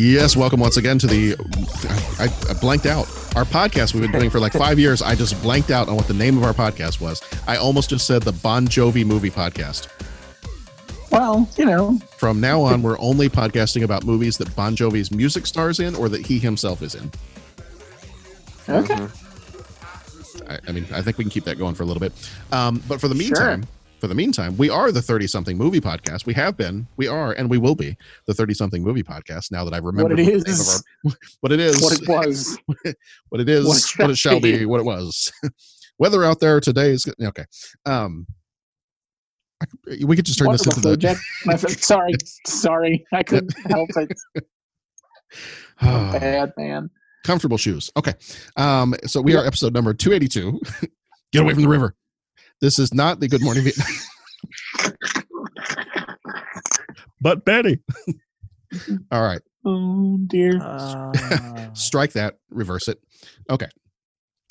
Yes, welcome once again to the. I, I blanked out. Our podcast we've been doing for like five years. I just blanked out on what the name of our podcast was. I almost just said the Bon Jovi movie podcast. Well, you know, From now on, we're only podcasting about movies that Bon Jovi's music stars in or that he himself is in. okay. I, I mean, I think we can keep that going for a little bit. Um, but for the meantime, for the meantime, we are the 30 something movie podcast. We have been, we are, and we will be the 30 something movie podcast now that I've remembered What it is. our- what it is, What it was. what it is, What what it it, shall be, what it was. Weather out there today is okay. Um, I we could just turn this into the My sorry, sorry. I couldn't help it. Bad, man. comfortable shoes. Okay. Um, so we are episode number 282. Get away from the river. This is not the Good Morning Vietnam. but Betty. All right. Oh dear. Strike that, reverse it. Okay.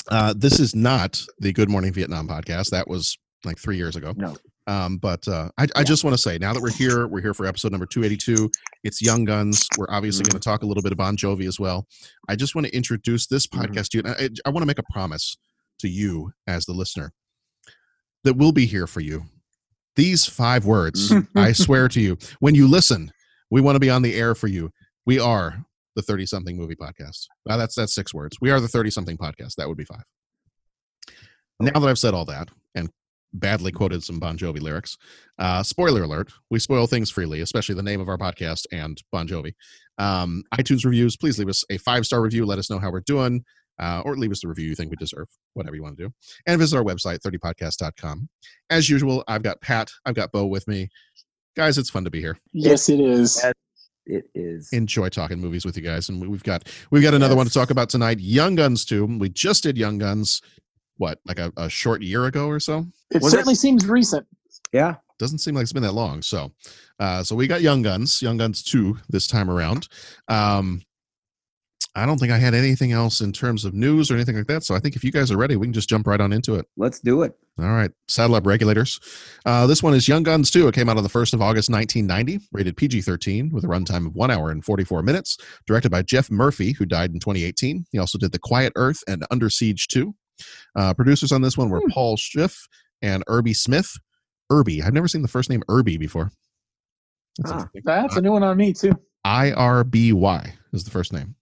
Uh, this is not the Good Morning Vietnam podcast. That was like three years ago. No. Um, but uh, I, I just want to say now that we're here, we're here for episode number 282. It's Young Guns. We're obviously going to talk a little bit of Bon Jovi as well. I just want to introduce this podcast to you. And I, I want to make a promise to you as the listener that we'll be here for you. These five words, I swear to you, when you listen, we want to be on the air for you. We are the 30 something movie podcast. Now that's that's six words. We are the 30 something podcast. That would be five. Now that I've said all that and badly quoted some Bon Jovi lyrics, uh, spoiler alert: we spoil things freely, especially the name of our podcast and Bon Jovi. Um, iTunes reviews, please leave us a five star review. Let us know how we're doing, uh, or leave us the review you think we deserve, whatever you want to do. And visit our website, 30podcast.com. As usual, I've got Pat, I've got Bo with me. Guys, it's fun to be here. Yes, it is. It is. enjoy talking movies with you guys and we- we've got we've got another one to talk about tonight young guns 2. we just did young guns what like a, a short year ago or so It Was it- certainly seems recent. Yeah. doesn't seem like it's been that long so uh so we got young guns young guns 2 this time around um i don't think i had anything else in terms of news or anything like that so i think if you guys are ready we can just jump right on into it Let's do it. all right, saddle up regulators. Uh, this one is Young Guns 2. It came out on the 1st of August 1990, rated PG 13, with a runtime of 1 hour and 44 minutes. Directed by Geoff Murphy, who died in 2018. He also did The Quiet Earth and Under Siege 2. Uh, producers on this one were Paul Schiff and Irby Smith. Irby. I've never seen the first name Irby before. That's Ah. interesting. That's a new one on me too. I R B Y is the first name.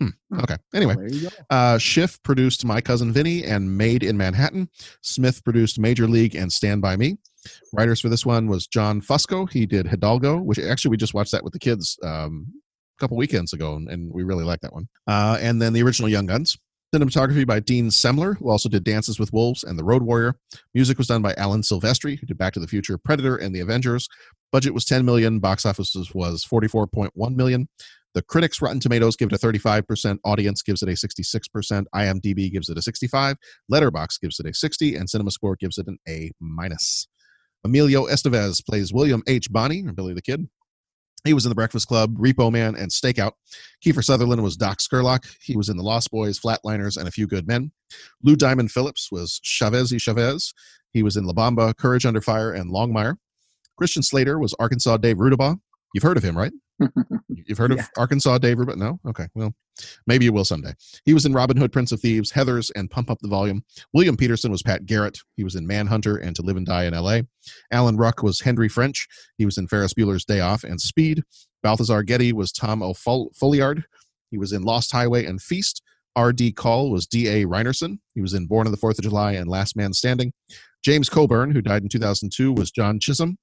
Hmm. Okay. Anyway, There you go. uh, Schiff produced My Cousin Vinny and Maid in Manhattan. Smith produced Major League and Stand By Me. Writers for this one was John Fusco. He did Hidalgo, which actually we just watched that with the kids um, a couple weekends ago, and, and we really liked that one. Uh, and then the original Young Guns. Cinematography by Dean Semler, who also did Dances with Wolves and The Road Warrior. Music was done by Alan Silvestri, who did Back to the Future, Predator, and The Avengers. Budget was 10 million. Box office was- was 44.1 million. The critics Rotten Tomatoes give it a 35%, audience gives it a 66%, IMDb gives it a 65, Letterboxd gives it a 60, and CinemaScore gives it an A minus. Emilio Estevez plays William H. Bonney, or Billy the Kid. He was in The Breakfast Club, Repo Man, and Stakeout. Kiefer Sutherland was Doc Scurlock. He was in The Lost Boys, Flatliners, and A Few Good Men. Lou Diamond Phillips was Chavez y Chavez. He was in La Bamba, Courage Under Fire, and Longmire. Christian Slater was Arkansas Dave Rudabaugh. You've heard of him, right? You've heard of Arkansas Dave Rudabaugh? No? Okay, well, maybe you will someday. He was in Robin Hood, Prince of Thieves, Heathers, and Pump Up the Volume. William Petersen was Pat Garrett. He was in Manhunter and To Live and Die in L.A. Alan Ruck was Henry French. He was in Ferris Bueller's Day Off and Speed. Balthazar Getty was Tom O'Folliard. He was in Lost Highway and Feast. R.D. Call was D.A. Rynerson. He was in Born on the Fourth of July and Last Man Standing. James Coburn, who died in 2002, was John Chisholm.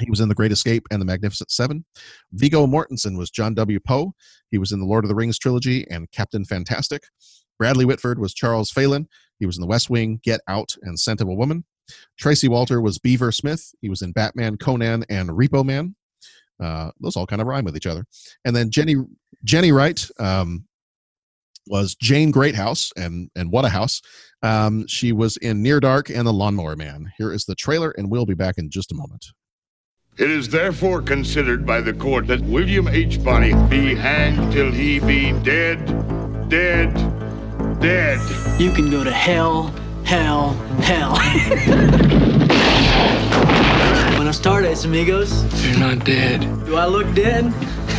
He was in The Great Escape and The Magnificent Seven. Viggo Mortensen was John W. Poe. He was in the Lord of the Rings trilogy and Captain Fantastic. Bradley Whitford was Charles Phelan. He was in The West Wing, Get Out, and Scent of a Woman. Tracy Walter was Beaver Smith. He was in Batman, Conan, and Repo Man. Uh, those all kind of rhyme with each other. And then Jenny Jenny Wright um, was Jane Greathouse, and and what a house! Um, she was in Near Dark and The Lawnmower Man. Here is the trailer, and we'll be back in just a moment. It is therefore considered by the court that William H. Bonney be hanged till he be dead, dead, dead. You can go to hell, hell, hell. Buenos tardes, amigos. You're not dead. Do I look dead?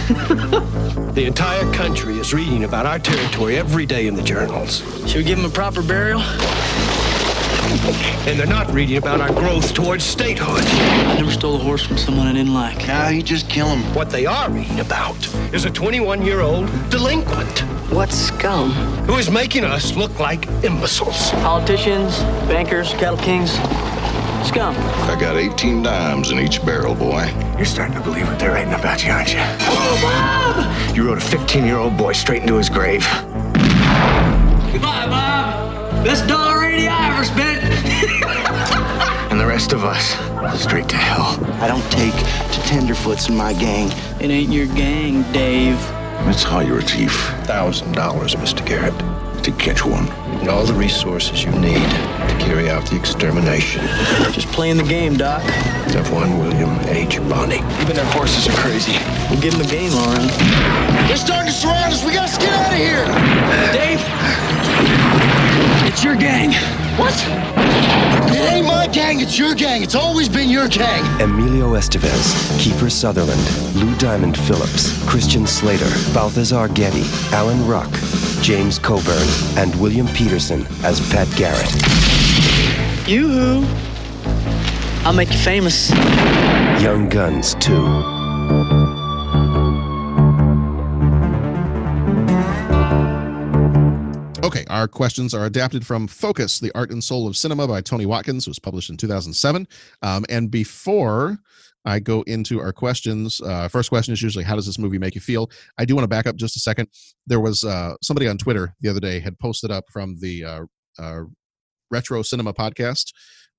The entire country is reading about our territory every day in the journals. Should we give him a proper burial? And they're not reading about our growth towards statehood. I never stole a horse from someone I didn't like. Now you just kill him. What they are reading about is a 21 year old delinquent. What scum? Who is making us look like imbeciles. Politicians, bankers, cattle kings. Scum. I got 18 dimes in each barrel, boy. You're starting to believe what they're writing about you, aren't you? Oh, Bob! You rode a 15 year old boy straight into his grave. Goodbye, Bob. Best dollar eighty I ever spent. And the rest of us, straight to hell. I don't take to tenderfoots in my gang. It ain't your gang, Dave. Let's hire a thief Thousand dollars, Mr. Garrett. to catch one. And all the resources you need to carry out the extermination Just playing the game, Doc. of one William H. Bonney. Even their horses are crazy. We'll give him a game, all right. They're starting to surround us. We gotta get out of here. Dave, it's your gang. What? It ain't my gang. It's your gang. It's always been your gang. Emilio Estevez, Kiefer Sutherland, Lou Diamond Phillips, Christian Slater, Balthazar Getty, Alan Ruck, James Coburn, and William Petersen as Pat Garrett. Yoo-hoo. I'll make you famous. Young Guns 2. Our questions are adapted from Focus, The Art and Soul of Cinema by Tony Watkins. Was published in 2007. Um, and before I go into our questions, uh, first question is usually, how does this movie make you feel? I do want to back up just a second. There was uh, somebody on Twitter the other day had posted up from the uh, uh, Retro Cinema podcast.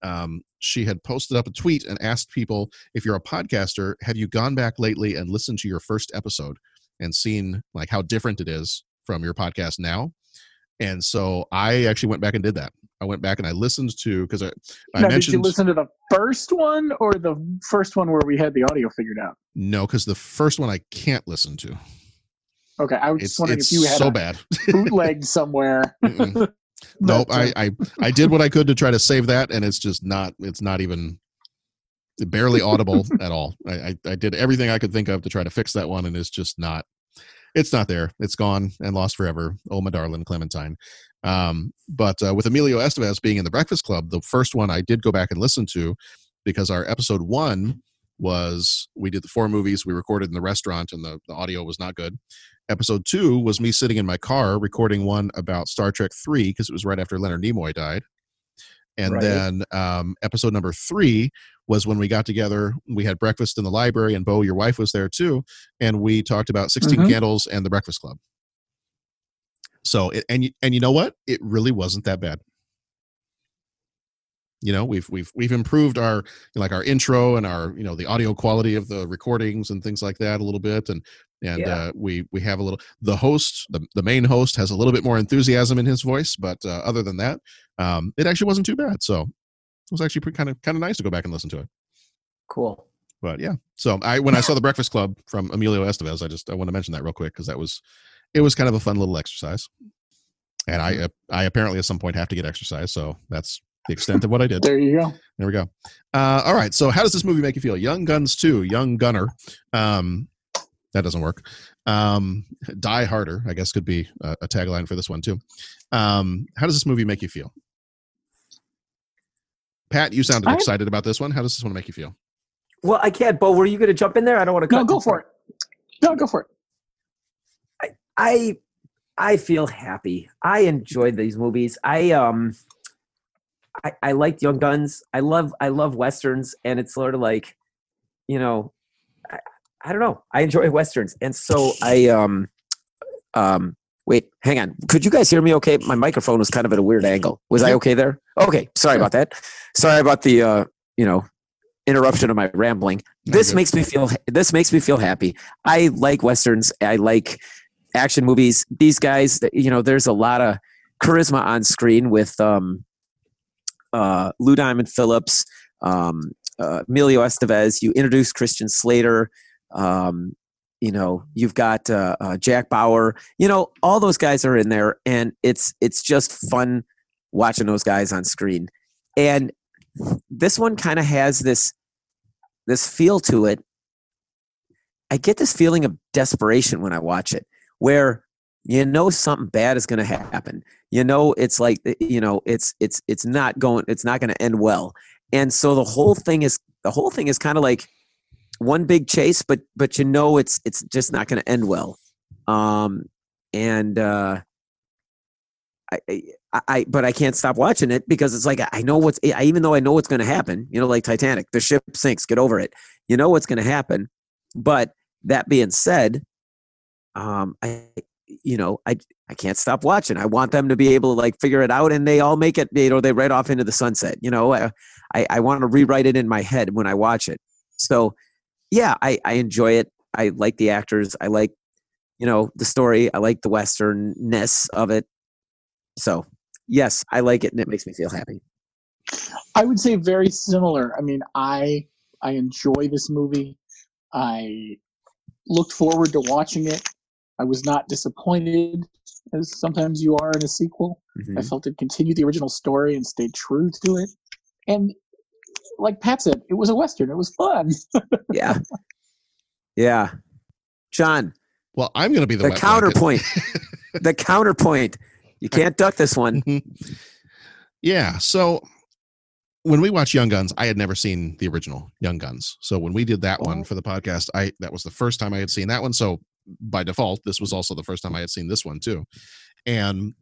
Um, she had posted up a tweet and asked people, if you're a podcaster, have you gone back lately and listened to your first episode and seen like how different it is from your podcast now? And so I actually went back and did that. I went back and I listened to because I, I now, did you listen to the first one or the first one where we had the audio figured out? no because the first one I can't listen to. Okay, I was It's, just wondering if you had so a bad. bootleg somewhere. Nope. Uh, I, I I did what I could to try to save that, and it's just not. It's not even barely audible at all. I, I I did everything I could think of to try to fix that one, and it's just not. It's not there. It's gone and lost forever. Oh, my darling Clementine. Um, but uh, with Emilio Estevez being in the Breakfast Club, the first one I did go back and listen to because our episode one was we did the four movies we recorded in the restaurant and the, the audio was not good. Episode two was me sitting in my car recording one about Star Trek three because it was right after Leonard Nimoy died. And Right. then um, episode number three was when we got together. We had breakfast in the library, and Bo, your wife, was there too. And we talked about 16 Mhm. Candles and the Breakfast Club. So, it, and you, and you know what? It really wasn't that bad. You know, we've we've we've improved our like our intro and our you know the audio quality of the recordings and things like that a little bit, and and Yeah. uh, we we have a little the host the the main host has a little bit more enthusiasm in his voice, but uh, other than that, um, it actually wasn't too bad. So it was actually pretty kind of kind of nice to go back and listen to it. Cool. But yeah, so I when I saw the Breakfast Club from Emilio Estevez, I just I want to mention that real quick because that was it was kind of a fun little exercise, and I uh, I apparently at some point have to get exercise, so that's the extent of what I did. There you go. There we go. Uh, all right. So, how does this movie make you feel? Young Guns 2, Young Gunner. Um, that doesn't work. Um, Die Harder, I guess, could be a, a tagline for this one, too. Um, how does this movie make you feel? Pat, you sounded I- excited about this one. How does this one make you feel? Well, I can't. Bo, were you going to jump in there? I don't want to cut. No, go for it. No, go for it. I I feel happy. I enjoyed these movies. I um I, I liked Young Guns. I love I love westerns, and it's sort of like, you know, I, I don't know. I enjoy westerns, and so I um um wait, hang on. Could you guys hear me? Okay, my microphone was kind of at a weird angle. Was I okay there? Okay, sorry about that. Sorry about the uh you know interruption of my rambling. This makes me feel this makes me feel happy. I like westerns. I like action movies. These guys, you know, there's a lot of charisma on screen with um uh, Lou Diamond Phillips, um, uh, Emilio Estevez. You introduce Christian Slater. Um, you know, you've got uh, uh, Jack Bauer. You know, all those guys are in there, and it's it's just fun watching those guys on screen. And this one kind of has this this feel to it. I get this feeling of desperation when I watch it, where you know something bad is going to happen. You know it's like eh, you know it's it's it's not going it's not going to end well. And so the whole thing is the whole thing is kind of like one big chase but but you know it's it's just not going to end well. Um and uh I, I, I but I can't stop watching it because it's like I know what's I even though I know what's going to happen, you know, like Titanic, the ship sinks, get over it. You know what's going to happen, but that being said, um, I you know, I I can't stop watching. I want them to be able to like figure it out, and they all make it. You know, they write off into the sunset. You know, uh, I I, I want to rewrite it in my head when I watch it. So, yeah, I I enjoy it. I like the actors. I like, you know, the story. I like the westernness of it. So, yes, I like it, and it makes me feel happy. I would say very similar. I mean, I I enjoy this movie. I looked forward to watching it. I was not disappointed, as sometimes you are in a sequel. Mm-hmm. I felt it continued the original story and stayed true to it. And like Pat said, it was a western. It was fun. yeah, yeah. John. Well, I'm going to be the, the counterpoint. the counterpoint. You can't duck this one. yeah. So when we watched Young Guns, I had never seen the original Young Guns. So when we did that Oh. one for the podcast, I that was the first time I had seen that one. So by default, this was also the first time I had seen this one too. And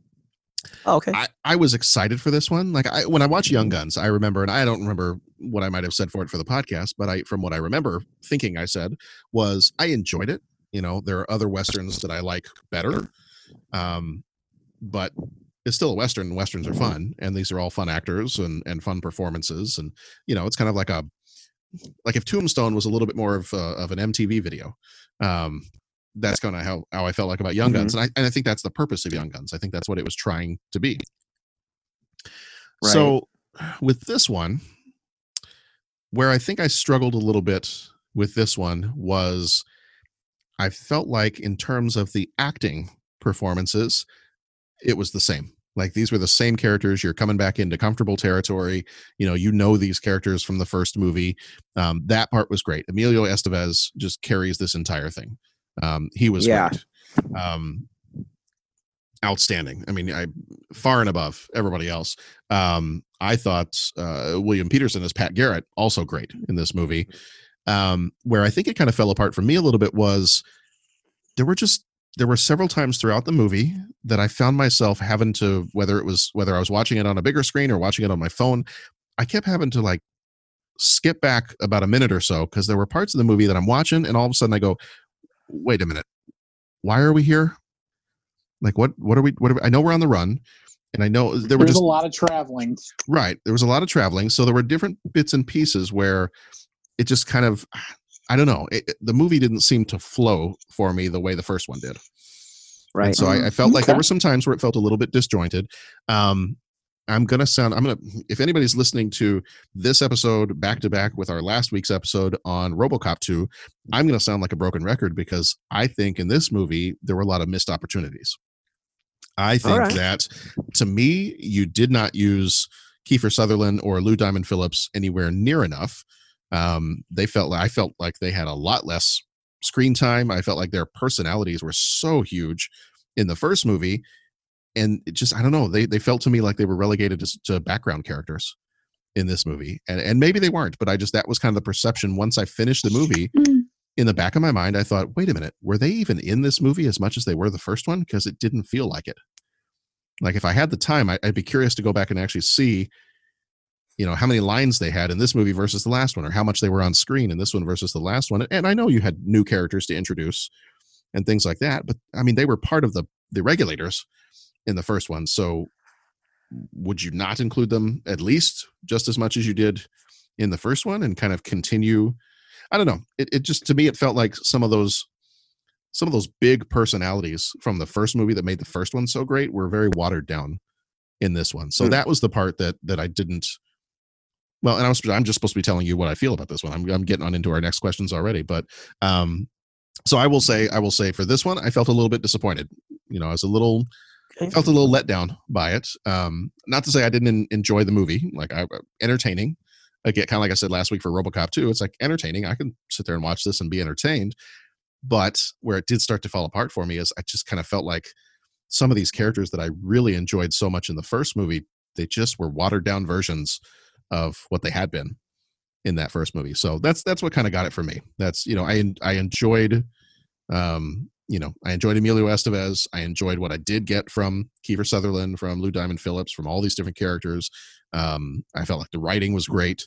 Oh, okay. I, I was excited for this one. Like I when I watch Young Guns, I remember, and I don't remember what I might have said for it for the podcast, but I from what I remember thinking I said was I enjoyed it. You know, there are other westerns that I like better. Um, but it's still a western. Westerns are fun, and these are all fun actors and and fun performances, and you know, it's kind of like a like if Tombstone was a little bit more of uh, of an MTV video. Um, that's kind of how, how I felt like about Young Guns, and I and I think that's the purpose of Young Guns. I think that's what it was trying to be. So with this one, where I think I struggled a little bit with this one was I felt like in terms of the acting performances, it was the same. Like these were the same characters. You're coming back into comfortable territory. You know, you know these characters from the first movie. Um, that part was great. Emilio Estevez just carries this entire thing. Um, he was Yeah. great. Um, outstanding. I mean, I far and above everybody else. Um, I thought uh, William Petersen as Pat Garrett also great in this movie. Um, where I think it kind of fell apart for me a little bit was there were just there were several times throughout the movie that I found myself having to whether it was whether I was watching it on a bigger screen or watching it on my phone, I kept having to like skip back about a minute or so because there were parts of the movie that I'm watching and all of a sudden I go, wait a minute, why are we here? Like what what are we what are we, I know we're on the run and I know there were just a lot of traveling. Right. There was a lot of traveling. So there were different bits and pieces where it just kind of, I don't know, it, it- the movie didn't seem to flow for me the way the first one did. Right. And so I, I felt like there were some times where it felt a little bit disjointed. Um, I'm going to sound, I'm going to, if anybody's listening to this episode back to back with our last week's episode on Robocop 2, I'm going to sound like a broken record because I think in this movie, there were a lot of missed opportunities. I think right. that to me, you did not use Kiefer Sutherland or Lou Diamond Phillips anywhere near enough. Um, they felt like I felt like they had a lot less screen time. I felt like their personalities were so huge in the first movie, and it just I don't know. They they felt to me like they were relegated to, to background characters in this movie, and and maybe they weren't, but I just that was kind of the perception once I finished the movie. Mm. in the back of my mind, I thought, wait a minute, were they even in this movie as much as they were the first one? Because it didn't feel like it. Like if I had the time, I, I'd be curious to go back and actually see, you know, how many lines they had in this movie versus the last one, or how much they were on screen in this one versus the last one. And I know you had new characters to introduce and things like that, but I mean, they were part of the the regulators in the first one. So would you not include them at least just as much as you did in the first one and kind of continue? I don't know. It, it just to me it felt like some of those some of those big personalities from the first movie that made the first one so great were very watered down in this one. So Hmm. that was the part that that I didn't well, and I was I'm just supposed to be telling you what I feel about this one. I'm I'm getting on into our next questions already, but um so I will say I will say for this one I felt a little bit disappointed. You know, I was a little felt a little let down by it. Um not to say I didn't enjoy the movie, like I entertaining. Again, kind of like I said last week for RoboCop 2, it's like entertaining. I can sit there and watch this and be entertained. But where it did start to fall apart for me is I just kind of felt like some of these characters that I really enjoyed so much in the first movie, they just were watered down versions of what they had been in that first movie. So that's that's what kind of got it for me. That's you know I I enjoyed um you know I enjoyed Emilio Estevez. I enjoyed what I did get from Kiefer Sutherland, from Lou Diamond Phillips, from all these different characters. Um I felt like the writing was great.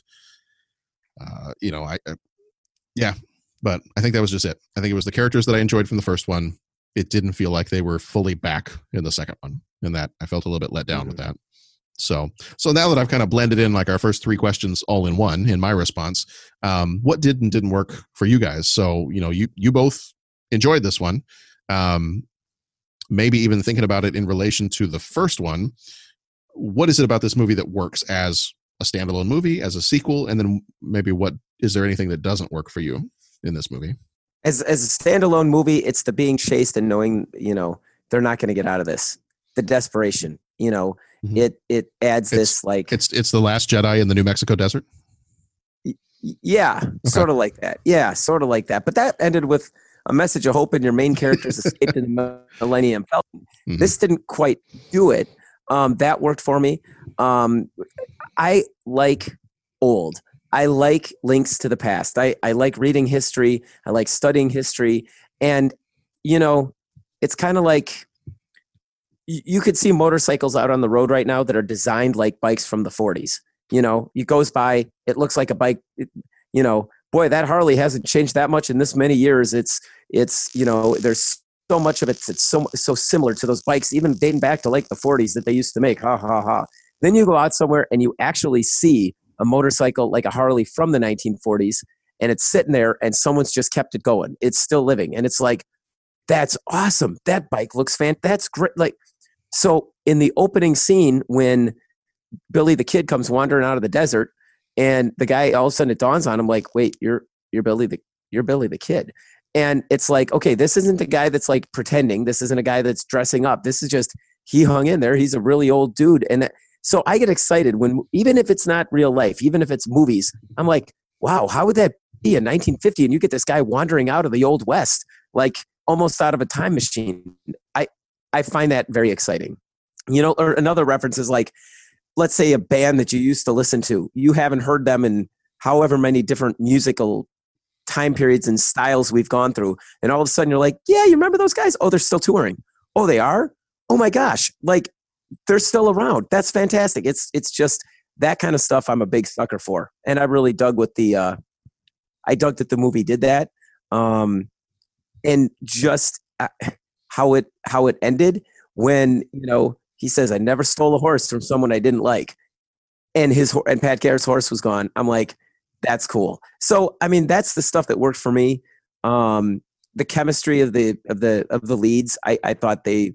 Uh you know I, I yeah, but I think that was just it. I think it was the characters that I enjoyed from the first one. It didn't feel like they were fully back in the second one, and that I felt a little bit let down with that. So, so now that I've kind of blended in like our first three questions all in one in my response, um, what did and didn't work for you guys? So, you know, you you both enjoyed this one. Um, maybe even thinking about it in relation to the first one. What is it about this movie that works as a standalone movie, as a sequel, and then maybe what is there anything that doesn't work for you in this movie? as as a standalone movie, it's the being chased and knowing, you know, they're not going to get out of this. The desperation, you know, it it adds this like Mm-hmm. It's it's the Last Jedi in the New Mexico desert. yeah, sort of like that. Yeah, sort of like that. But that ended with a message of hope and your main characters escaped in the Millennium Falcon. Mm-hmm. This didn't quite do it. Um, that worked for me. Um, I like old. I like links to the past. I, I like reading history. I like studying history. And, you know, it's kind of like you could see motorcycles out on the road right now that are designed like bikes from the 40s. You know, it goes by, it looks like a bike, you know, boy, that Harley hasn't changed that much in this many years. It's, it's, you know, there's so much of it that's so, so similar to those bikes, even dating back to like the 40s that they used to make. Ha ha ha. Then you go out somewhere and you actually see a motorcycle like a Harley from the 1940s and it's sitting there and someone's just kept it going. It's still living. And it's like, that's awesome. That bike looks fan. That's great. Like, so in the opening scene, when Billy the kid comes wandering out of the desert, and the guy all of a sudden it dawns on him, like, wait, you're you're Billy the you're Billy the kid. And it's like, okay, this isn't a guy that's like pretending. This isn't a guy that's dressing up. This is just he hung in there. He's a really old dude. And that- so I get excited when even if it's not real life, even if it's movies, I'm like, wow, how would that be in 1950? And you get this guy wandering out of the old west, like almost out of a time machine. I I find that very exciting. You know, or another reference is like, let's say a band that you used to listen to, you haven't heard them in however many different musical time periods and styles we've gone through. And all of a sudden you're like, yeah, you remember those guys? Oh, they're still touring. Oh, they are? Oh my gosh. Like they're still around. That's fantastic. It's it's just that kind of stuff I'm a big sucker for. And I really dug with the uh I dug that the movie did that. Um and just uh, how it how it ended when, you know, he says I never stole a horse from someone I didn't like. And his and Pat Garrett's horse was gone. I'm like that's cool. So I mean, that's the stuff that worked for me. Um, the chemistry of the of the of the leads, I, I thought they.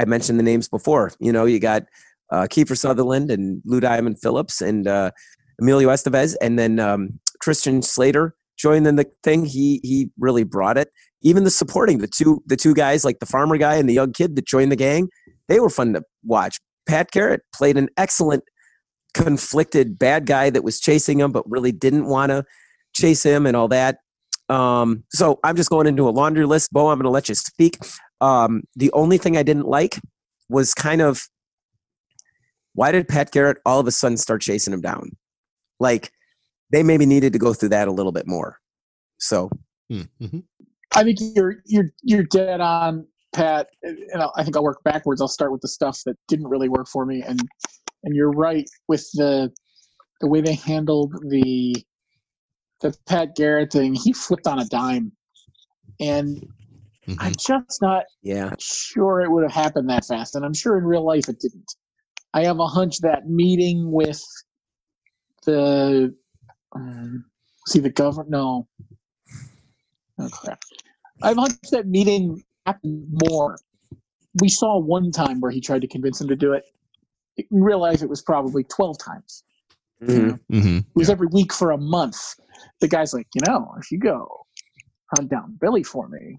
I mentioned the names before. You know, you got uh, Kiefer Sutherland and Lou Diamond Phillips and uh, Emilio Estevez, and then um, Christian Slater joined in the thing. He he really brought it. Even the supporting the two the two guys like the farmer guy and the young kid that joined the gang, they were fun to watch. Pat Garrett played an excellent conflicted bad guy that was chasing him but really didn't want to chase him and all that. Um, so I'm just going into a laundry list. Bo, I'm going to let you speak. Um, the only thing I didn't like was kind of why did Pat Garrett all of a sudden start chasing him down? Like they maybe needed to go through that a little bit more. So Mm-hmm. I think you're you're you're dead on, Pat. And I'll- think I'll work backwards. I'll start with the stuff that didn't really work for me, and and you're right with the the way they handled the the Pat Garrett thing. He flipped on a dime, and I'm just not yeah. sure it would have happened that fast. And I'm sure in real life it didn't. I have a hunch that meeting with the um, see the governor. No, oh crap. I have a hunch that meeting happened more. We saw one time where he tried to convince him to do it. In real life, it was probably twelve times. Mm-hmm. It was every week for a month. The guy's like, you know, if you go hunt down Billy for me,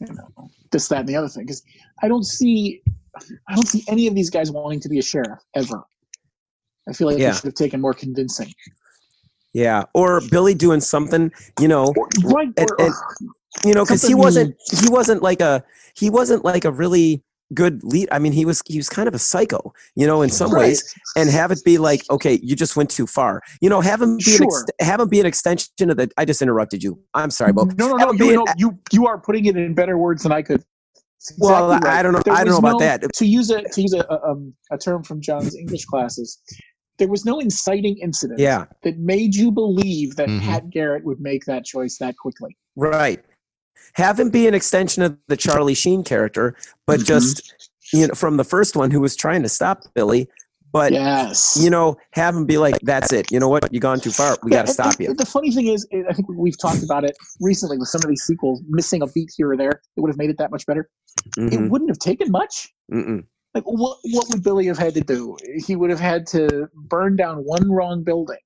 you know, this, that, and the other thing. Because I don't see, I don't see any of these guys wanting to be a sheriff ever. I feel like Yeah. they should have taken more convincing. Yeah, or Billy doing something, you know, right? and, and, you know, because he wasn't he wasn't like a he wasn't like a really good lead. I mean, he was he was kind of a psycho, you know, in some ways, and have it be like, okay, you just went too far. You know, have him be an Sure. ex- have him be an extension of the. I just interrupted you. I'm sorry, Bo. No, no, no, you, an- no you, you are putting it in better words than I could. It's Well, exactly I- don't know- There I don't know about no- that. To use a to use a, a, um, a term from John's English classes, there was no inciting incident Yeah. that made you believe that Mhm. Pat Garrett would make that choice that quickly. Right. Have him be an extension of the Charlie Sheen character, but Mhm. just you know from the first one who was trying to stop Billy. But yes, you know, have him be like, "That's it. You know what? You've gone too far. We got to stop and you." The funny thing is, I think we've talked about it recently with some of these sequels, missing a beat here or there. It would have made it that much better. It Mhm. wouldn't have taken much. Mm-mm. Like what? What would Billy have had to do? He would have had to burn down one wrong building.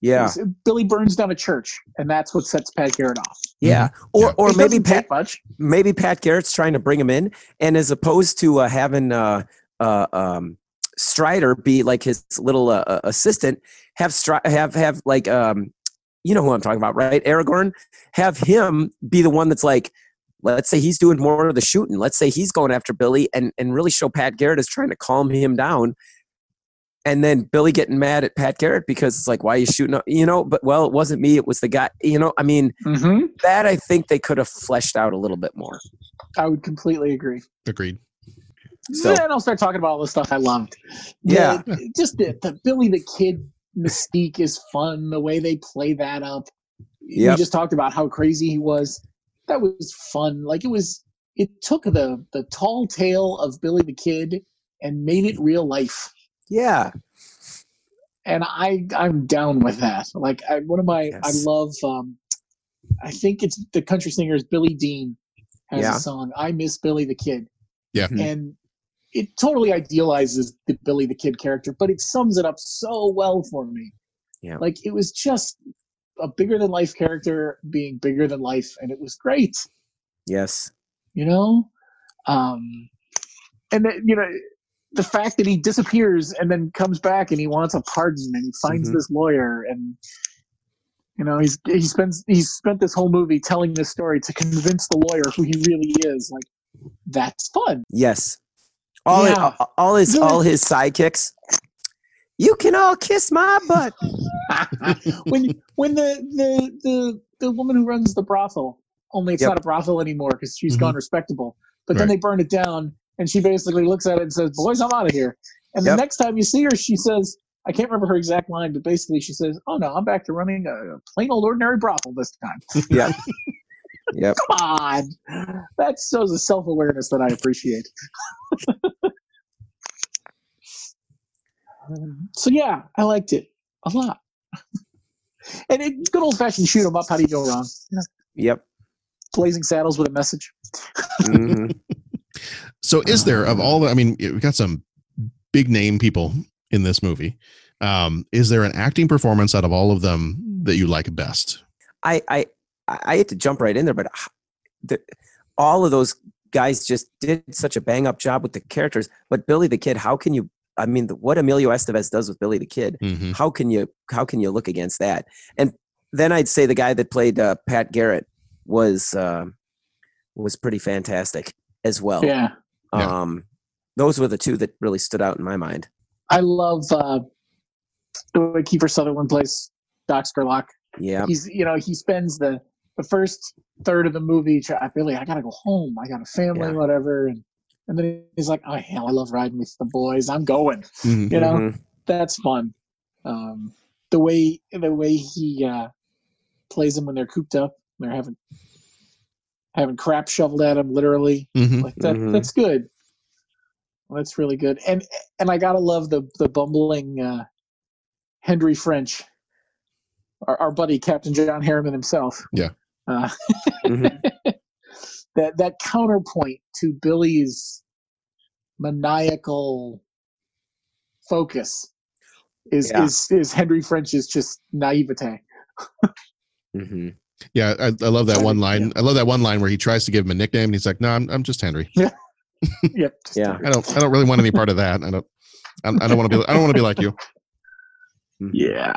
Yeah, Billy burns down a church, and that's what sets Pat Garrett off. yeah. Or or It maybe Pat much. maybe Pat Garrett's trying to bring him in, and as opposed to uh, having uh, uh, um, Strider be like his little uh, uh, assistant, have Stri- have have like um, you know who I'm talking about, right? Aragorn. Have him be the one that's like, let's say he's doing more of the shooting. Let's say he's going after Billy, and and really show Pat Garrett is trying to calm him down. And then Billy getting mad at Pat Garrett because it's like, why are you shooting? up-" You know, but well, it wasn't me. It was the guy. You know, I mean, Mm-hmm. that I think they could have fleshed out a little bit more. I would completely agree. Agreed. So- then I'll start talking about all the stuff I loved. Yeah. The- just the, the Billy the Kid mystique is fun. The way they play that up. We just talked about how crazy he was. That was fun. Like it was. It took the the tall tale of Billy the Kid and made it real life. Yeah. And I I'm down with that. Like I, one of my I love. um I think it's the country singer is Billy Dean has Yeah. a song I miss Billy the Kid Yeah. and it totally idealizes the Billy the Kid character, but it sums it up so well for me. Yeah. Like it was just a bigger than life character being bigger than life, and it was great. Yes. You know, um, and then, you know the fact that he disappears and then comes back and he wants a pardon and he finds Mhm. this lawyer and you know he's he spends he's spent this whole movie telling this story to convince the lawyer who he really is. Like that's fun. Yes. All Yeah. all, all his all his sidekicks. You can all kiss my butt. when when the, the the the woman who runs the brothel only it's Yep. not a brothel anymore because she's Mhm. gone respectable but then they burn it down and she basically looks at it and says boys i'm out of here and the Yep. next time you see her she says i can't remember her exact line but basically she says oh no i'm back to running a, a plain old ordinary brothel this time Yep. Yep. come on that shows a self-awareness that i appreciate Um, so yeah i liked it a lot and it, good old-fashioned shoot 'em up how do you go wrong Yeah. Yep. blazing saddles with a message Mhm. So, is there of all the? I mean, we've got some big name people in this movie. Um, is there an acting performance out of all of them that you like best? I I I hate to jump right in there, but the, all of those guys just did such a bang up job with the characters. But Billy the Kid, how can you? I mean, the, what Emilio Estevez does with Billy the Kid, Mhm. how can you? How can you look against that? And then I'd say the guy that played uh, Pat Garrett was uh, was pretty fantastic as well. yeah Yeah. Um, those were the two that really stood out in my mind. i love uh the way kiefer sutherland plays doc Sherlock Yeah. he's you know he spends the the first third of the movie. try- I feel I gotta go home. I got a family, Yeah. whatever, and and then he's like, oh hell, I love riding with the boys. I'm going. Mhm. You know, Mhm. that's fun. Um, the way the way he uh, plays them when they're cooped up, they're having having crap shoveled at him, literally. Mhm. Like that. Mhm. That's good. That's really good. And and I gotta love the the bumbling uh, Henry French, our, our buddy Captain John Harriman himself. Yeah. Uh, Mhm. that that counterpoint to Billy's maniacal focus is Yeah. is is Henry French's just naivete. Yeah, I, I love that one line. I love that one line where he tries to give him a nickname, and he's like, "No, I'm, I'm just Henry. Yeah. Yep. just Yeah. I don't, I don't really want any part of that. I don't, I I don't want to be, I don't want to be like you." Yeah.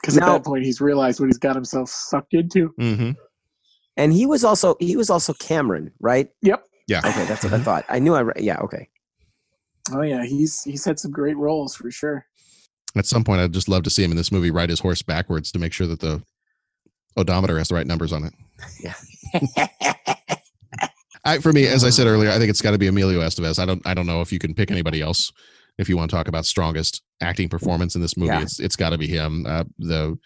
Because at that point he's realized what he's got himself sucked into. hmm And he was also he was also Cameron, right? Yep. Yeah. Okay, that's what I thought. I knew I re- yeah, okay. Oh yeah, he's he's had some great roles for sure. At some point, I'd just love to see him in this movie ride his horse backwards to make sure that the odometer has the right numbers on it. Yeah. I, for me, as I said earlier, I think it's got to be Emilio Estevez. I don't, I don't know if you can pick anybody else. If you want to talk about strongest acting performance in this movie, Yeah. it's it's got to be him. Uh, the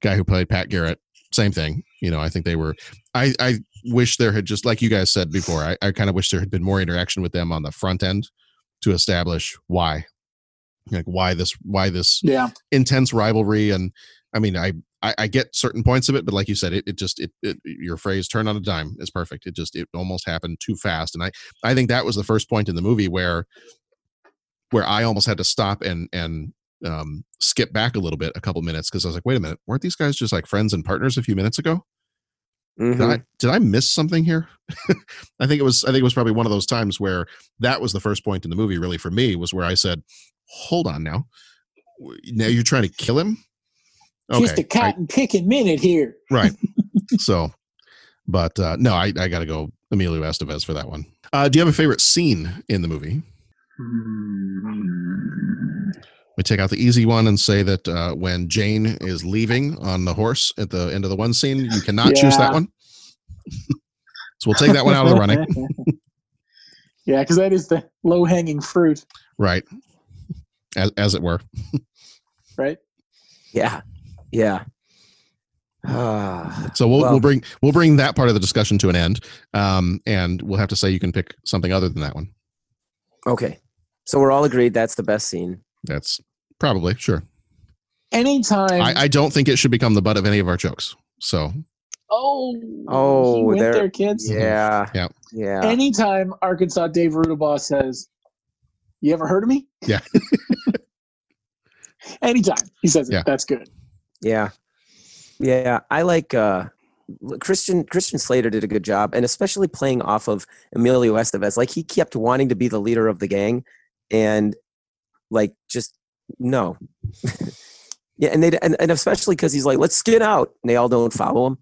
guy who played Pat Garrett, same thing. You know, I think they were. I I wish there had just like you guys said before. I, I kind of wish there had been more interaction with them on the front end to establish why, like why this why this Yeah. intense rivalry and i mean I, I i get certain points of it but like you said it, it just it, it your phrase turn on a dime is perfect it just it almost happened too fast and i i think that was the first point in the movie where where i almost had to stop and and um skip back a little bit a couple minutes because i was like wait a minute weren't these guys just like friends and partners a few minutes ago did Mhm. I did I miss something here? I think it was I think it was probably one of those times where that was the first point in the movie really for me was where I said, "Hold on now. Now you're trying to kill him?" Just a cotton picking minute here. right. so, but uh no, I I got to go Emilio Estevez for that one. Uh do you have a favorite scene in the movie? We take out the easy one and say that uh, when Jane is leaving on the horse at the end of the one scene, you cannot choose that one. so we'll take that one out of the running. yeah, because that is the low hanging fruit, right as, as it were right? Yeah. Yeah. Ah, so we'll, Well- we'll bring we'll bring that part of the discussion to an end um and we'll have to say you can pick something other than that one okay. So we're all agreed that's the best scene. that's probably sure Anytime. I, I don't think it should become the butt of any of our jokes so oh, Oh, he went there- there, kids. Yeah. yeah Yeah. Anytime Arkansas Dave Rudabaugh says, "You ever heard of me?" yeah Anytime he says it, Yeah. that's good. Yeah. Yeah. I like uh Christian Christian Slater did a good job, and especially playing off of Emilio Estevez. Like he kept wanting to be the leader of the gang, and like just no. yeah, and they and, and especially because he's like, let's get out, and they all don't follow him.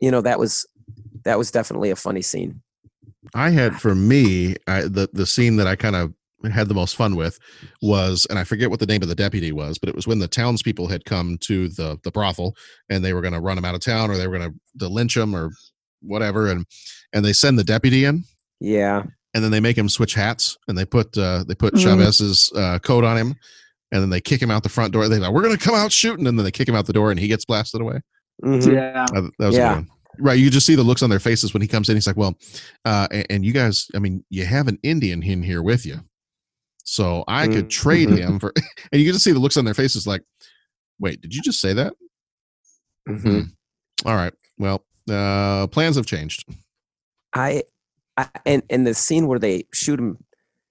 You know that was that was definitely a funny scene. i had for me I, the the scene that i kind of had the most fun with was and i forget what the name of the deputy was but it was when the townspeople had come to the the brothel and they were going to run him out of town or they were going to, to lynch him or whatever and and they send the deputy in Yeah. and then they make him switch hats and they put uh they put Mhm. Chavez's uh coat on him and then they kick him out the front door. They're like, "We're gonna come out shooting," and then they kick him out the door and he gets blasted away. Mhm. Yeah. Uh, that was a good Yeah. Right, you just see the looks on their faces when he comes in. He's like, "Well, uh, and, and you guys, I mean, you have an Indian in here with you, so I could Mm, trade mhm. him for." And you get to see the looks on their faces, like, "Wait, did you just say that?" Mhm. All right, well, uh, plans have changed. I, I and and the scene where they shoot him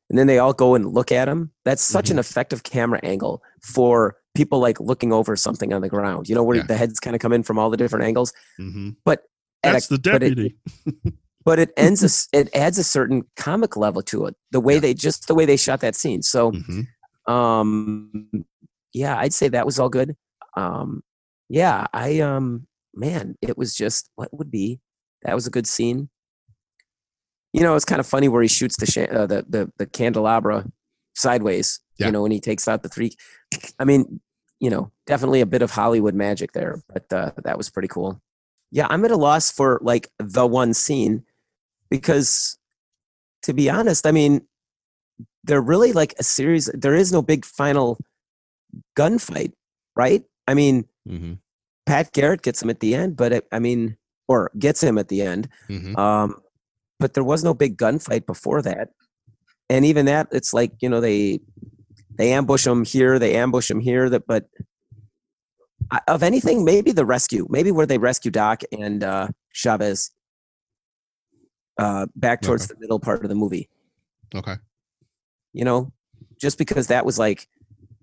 and then they all go and look at him that's such an effective camera angle for people like looking over something on the ground you know where Yeah. the heads kind of come in from all the different angles hmm but That's a- the but it- deputy. but it ends a s it adds a certain comic level to it the way they just the way they shot that scene. So hmm um yeah i'd say that was all good. Um yeah i um man it was just what would be that was a good scene. You know it's kind of funny where he shoots the sha- uh, the, the the candelabra sideways Yeah. you know when he takes out the three i mean you know, definitely a bit of Hollywood magic there, but uh, that was pretty cool. Yeah, I'm at a loss for like the one scene because, to be honest, I mean, they're really like a series. There is no big final gunfight, right? I mean, mm-hmm. Pat Garrett gets him at the end, but it, I mean, or gets him at the end. Mm-hmm. Um, but there was no big gunfight before that, and even that, it's like you know they they ambush him here, they ambush him here. That, but of anything, maybe the rescue, maybe where they rescue Doc and uh, Chavez uh, back towards Okay. the middle part of the movie. Okay. You know, just because that was like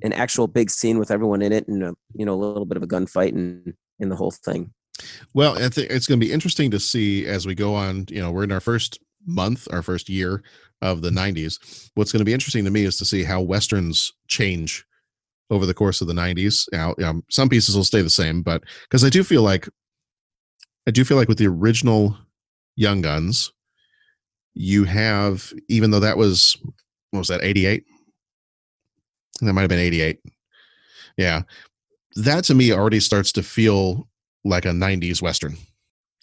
an actual big scene with everyone in it, and a, you know a little bit of a gunfight and in the whole thing. Well, I think it's going to be interesting to see as we go on. You know, we're in our first month, our first year of the 90s. What's going to be interesting to me is to see how westerns change over the course of the 90s. Now, um, some pieces will stay the same, but because I do feel like, I do feel like with the original Young Guns, you have, even though that was, what was that, 88? That might have been 88. Yeah. That to me already starts to feel like a 90s Western.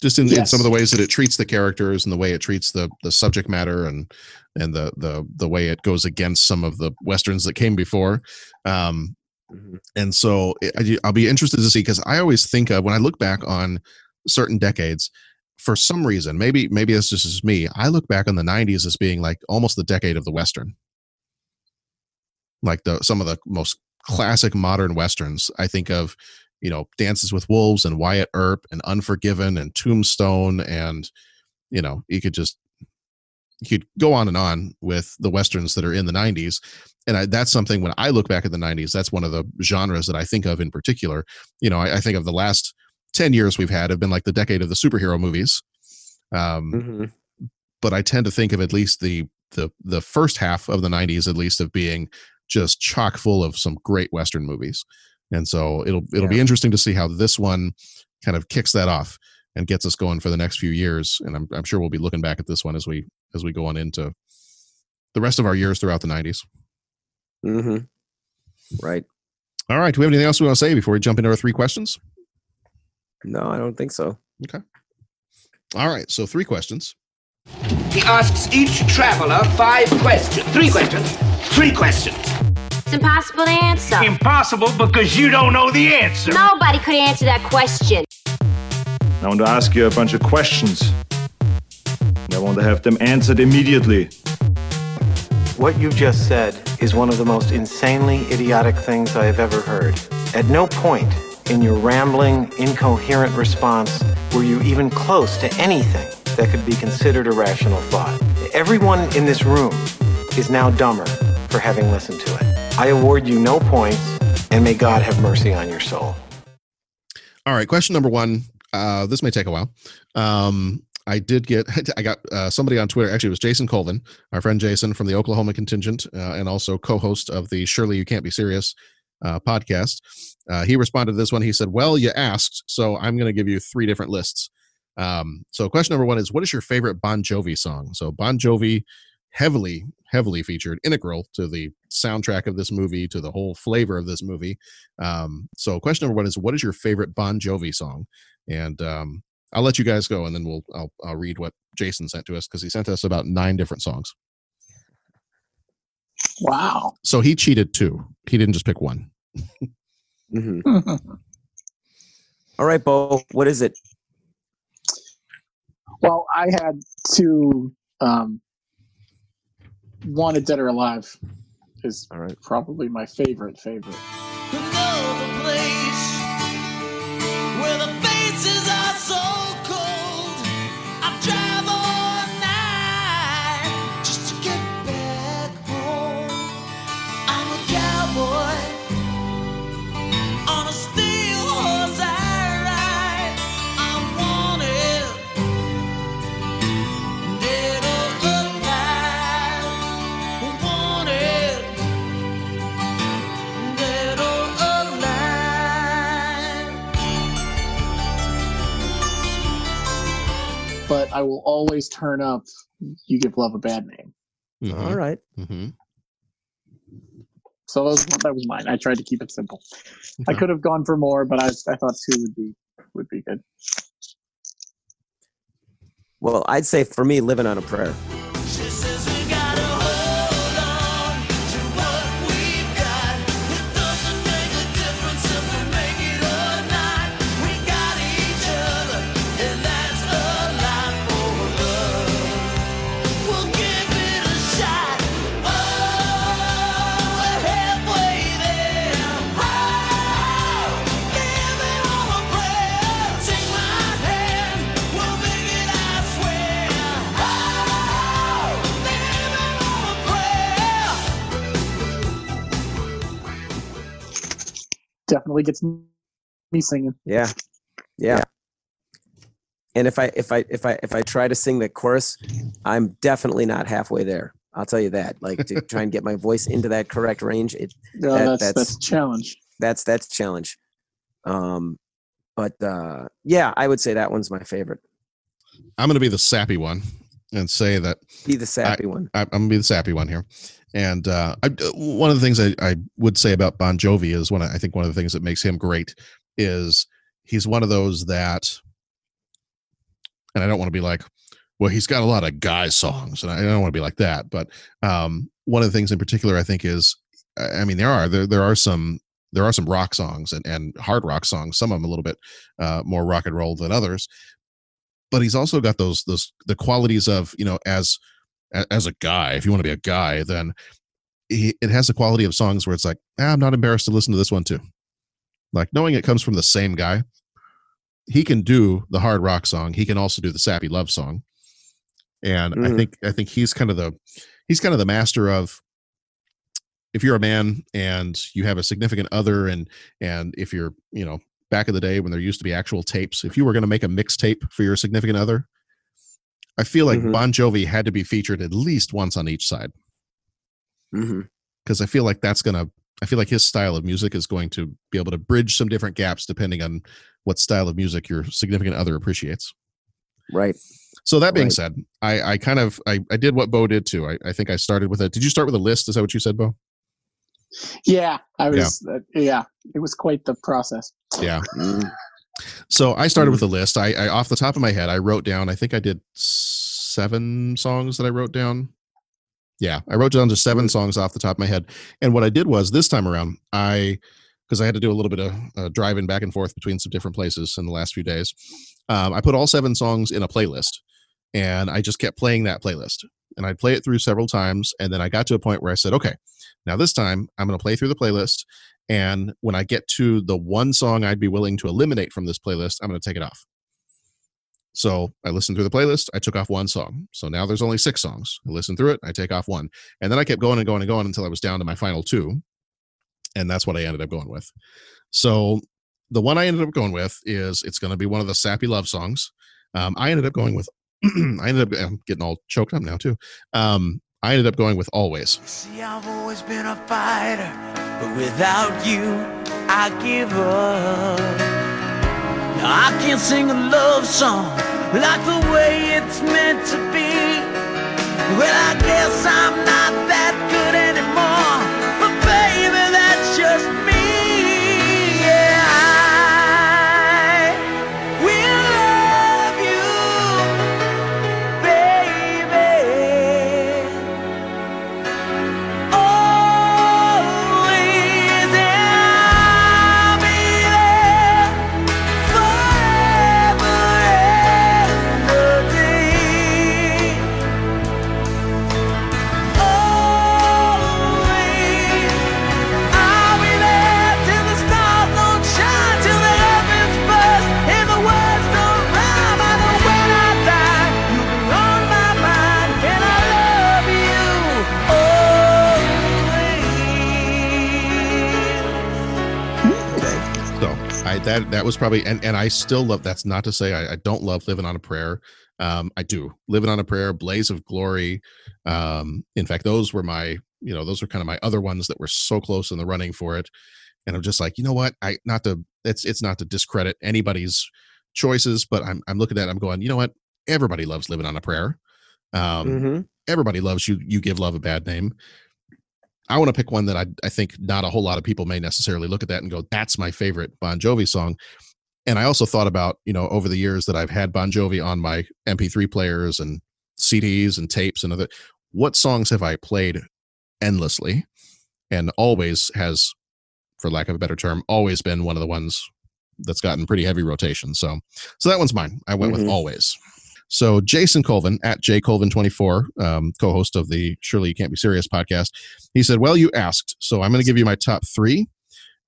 Just in, in some of the ways that it treats the characters and the way it treats the the subject matter and and the the the way it goes against some of the westerns that came before. Um, and so I'll be interested to see because I always think of when I look back on certain decades, for some reason, maybe maybe it's just as me. I look back on the '90s as being like almost the decade of the western, like the some of the most classic modern westerns. I think of you know Dances with Wolves and Wyatt Earp and Unforgiven and Tombstone and you know you could just you could go on and on with the westerns that are in the 90s and I, that's something when i look back at the 90s that's one of the genres that i think of in particular you know i, I think of the last 10 years we've had have been like the decade of the superhero movies. Um, Mm-hmm. but i tend to think of at least the the the first half of the 90s at least of being just chock full of some great western movies. And so it'll it'll be interesting to see how this one kind of kicks that off and gets us going for the next few years. And i'm, I'm sure we'll be looking back at this one as we as we go on into the rest of our years throughout the 90s Mm-hmm. Right. all right. Do we have anything else we want to say before we jump into our three questions No, I don't think so. okay all right so three questions He asks each traveler five questions. Three questions. Three questions. It's impossible to answer. Impossible because you don't know the answer. Nobody could answer that question. I want to ask you a bunch of questions. And I want to have them answered immediately. What you just said is one of the most insanely idiotic things I have ever heard. At no point in your rambling, incoherent response were you even close to anything that could be considered a rational thought. Everyone in this room is now dumber for having listened to it. I award you no points, and may God have mercy on your soul. All right, question number one. Uh, this may take a while. Um, I did get, I got uh, somebody on Twitter. Actually, it was Jason Colvin, our friend Jason from the Oklahoma contingent, uh, and also co-host of the "Surely You Can't Be Serious" uh, podcast. Uh, he responded to this one. He said, "Well, you asked, so I'm going to give you three different lists." Um, so, question number one is, "What is your favorite Bon Jovi song?" So, Bon Jovi, heavily, heavily featured, integral to the soundtrack of this movie, to the whole flavor of this movie. Um, so, question number one is, "What is your favorite Bon Jovi song?" And um, I'll let you guys go, and then we'll I'll, I'll read what Jason sent to us because he sent us about nine different songs. Wow. So he cheated too. He didn't just pick one. Mm-hmm. All right, Bo. What is it? Well, I had to um, Wanted Dead or Alive is All right. probably my favorite favorite. But I will always turn up You Give Love a Bad Name. All right. Mm-hmm. So that was, that was mine. I tried to keep it simple. I could have gone for more, but I, I thought two would be would be good. Well, I'd say for me, living on a prayer. Definitely gets me singing. Yeah. Yeah. And if I if I if I if I try to sing the chorus, I'm definitely not halfway there. I'll tell you that. Like to try and get my voice into that correct range, it No, that- that's, that's a challenge. that's that's a challenge. Um, but uh, yeah, I would say that one's my favorite. I'm going to be the sappy one and say that Be the sappy one. I, I'm going to be the sappy one here. And uh, I, one of the things I, I would say about Bon Jovi is one. I think one of the things that makes him great is he's one of those that, and I don't want to be like, well, he's got a lot of guy songs, and I don't want to be like that. But um, one of the things in particular, I think, is, I mean, there are there there are some there are some rock songs and, and hard rock songs. Some of them a little bit uh, more rock and roll than others. But he's also got those those the qualities of you know as as a guy, if you want to be a guy, then he, it has the quality of songs where it's like, ah, I'm not embarrassed to listen to this one too. Like knowing it comes from the same guy, he can do the hard rock song. He can also do the sappy love song, and I Mhm. think I think he's kind of the he's kind of the master of if you're a man and you have a significant other and and if you're you know back in the day when there used to be actual tapes if you were going to make a mixtape for your significant other i feel like Mhm. bon jovi had to be featured at least once on each side Mm-hmm. because i feel like that's going to i feel like his style of music is going to be able to bridge some different gaps depending on what style of music your significant other appreciates Right. so that being Right. said i i kind of I, I did what bo did too I, I think i started with a did you start with a list is that what you said bo Yeah, I Yeah. was. Uh, yeah, it was quite the process. yeah Mm-hmm. So I started with a list. I, I off the top of my head, I wrote down. I think I did seven songs that I wrote down. Yeah, I wrote down just seven songs off the top of my head. And what I did was this time around, I because I had to do a little bit of uh, driving back and forth between some different places in the last few days. Um, I put all seven songs in a playlist, and I just kept playing that playlist. And I'd play it through several times, and then I got to a point where I said, "Okay, now this time I'm going to play through the playlist, and when I get to the one song I'd be willing to eliminate from this playlist, I'm going to take it off." So I listened through the playlist. I took off one song. So now there's only six songs. I listen through it. I take off one, and then I kept going and going and going until I was down to my final two, and that's what I ended up going with. So the one I ended up going with is it's going to be one of the sappy love songs. Um, I ended up going with. I ended up I'm getting all choked up now too. Um, I ended up going with always. See, I've always been a fighter, but without you, I give up. I can't sing a love song like the way it's meant to be. Well, I guess I'm not that that that was probably and and I still love. That's not to say I, I don't love living on a prayer. Um, I do living on a prayer, blaze of glory. Um, in fact, those were my you know those were kind of my other ones that were so close in the running for it. And I'm just like, you know what? I not to it's it's not to discredit anybody's choices, but I'm I'm looking at it, I'm going, you know what? Everybody loves living on a prayer. Um, Mhm. everybody loves you. You give love a bad name. I want to pick one that I I think not a whole lot of people may necessarily look at that and go, "That's my favorite Bon Jovi song." And I also thought about you know over the years that I've had Bon Jovi on my MP3 players and CDs and tapes and other. What songs have I played endlessly, and always has, for lack of a better term, always been one of the ones that's gotten pretty heavy rotation. So, so that one's mine. I went Mhm. with always. So Jason Colvin at jcolvin24, um, co-host of the Surely You Can't Be Serious podcast, he said, "Well, you asked, so I'm going to give you my top three,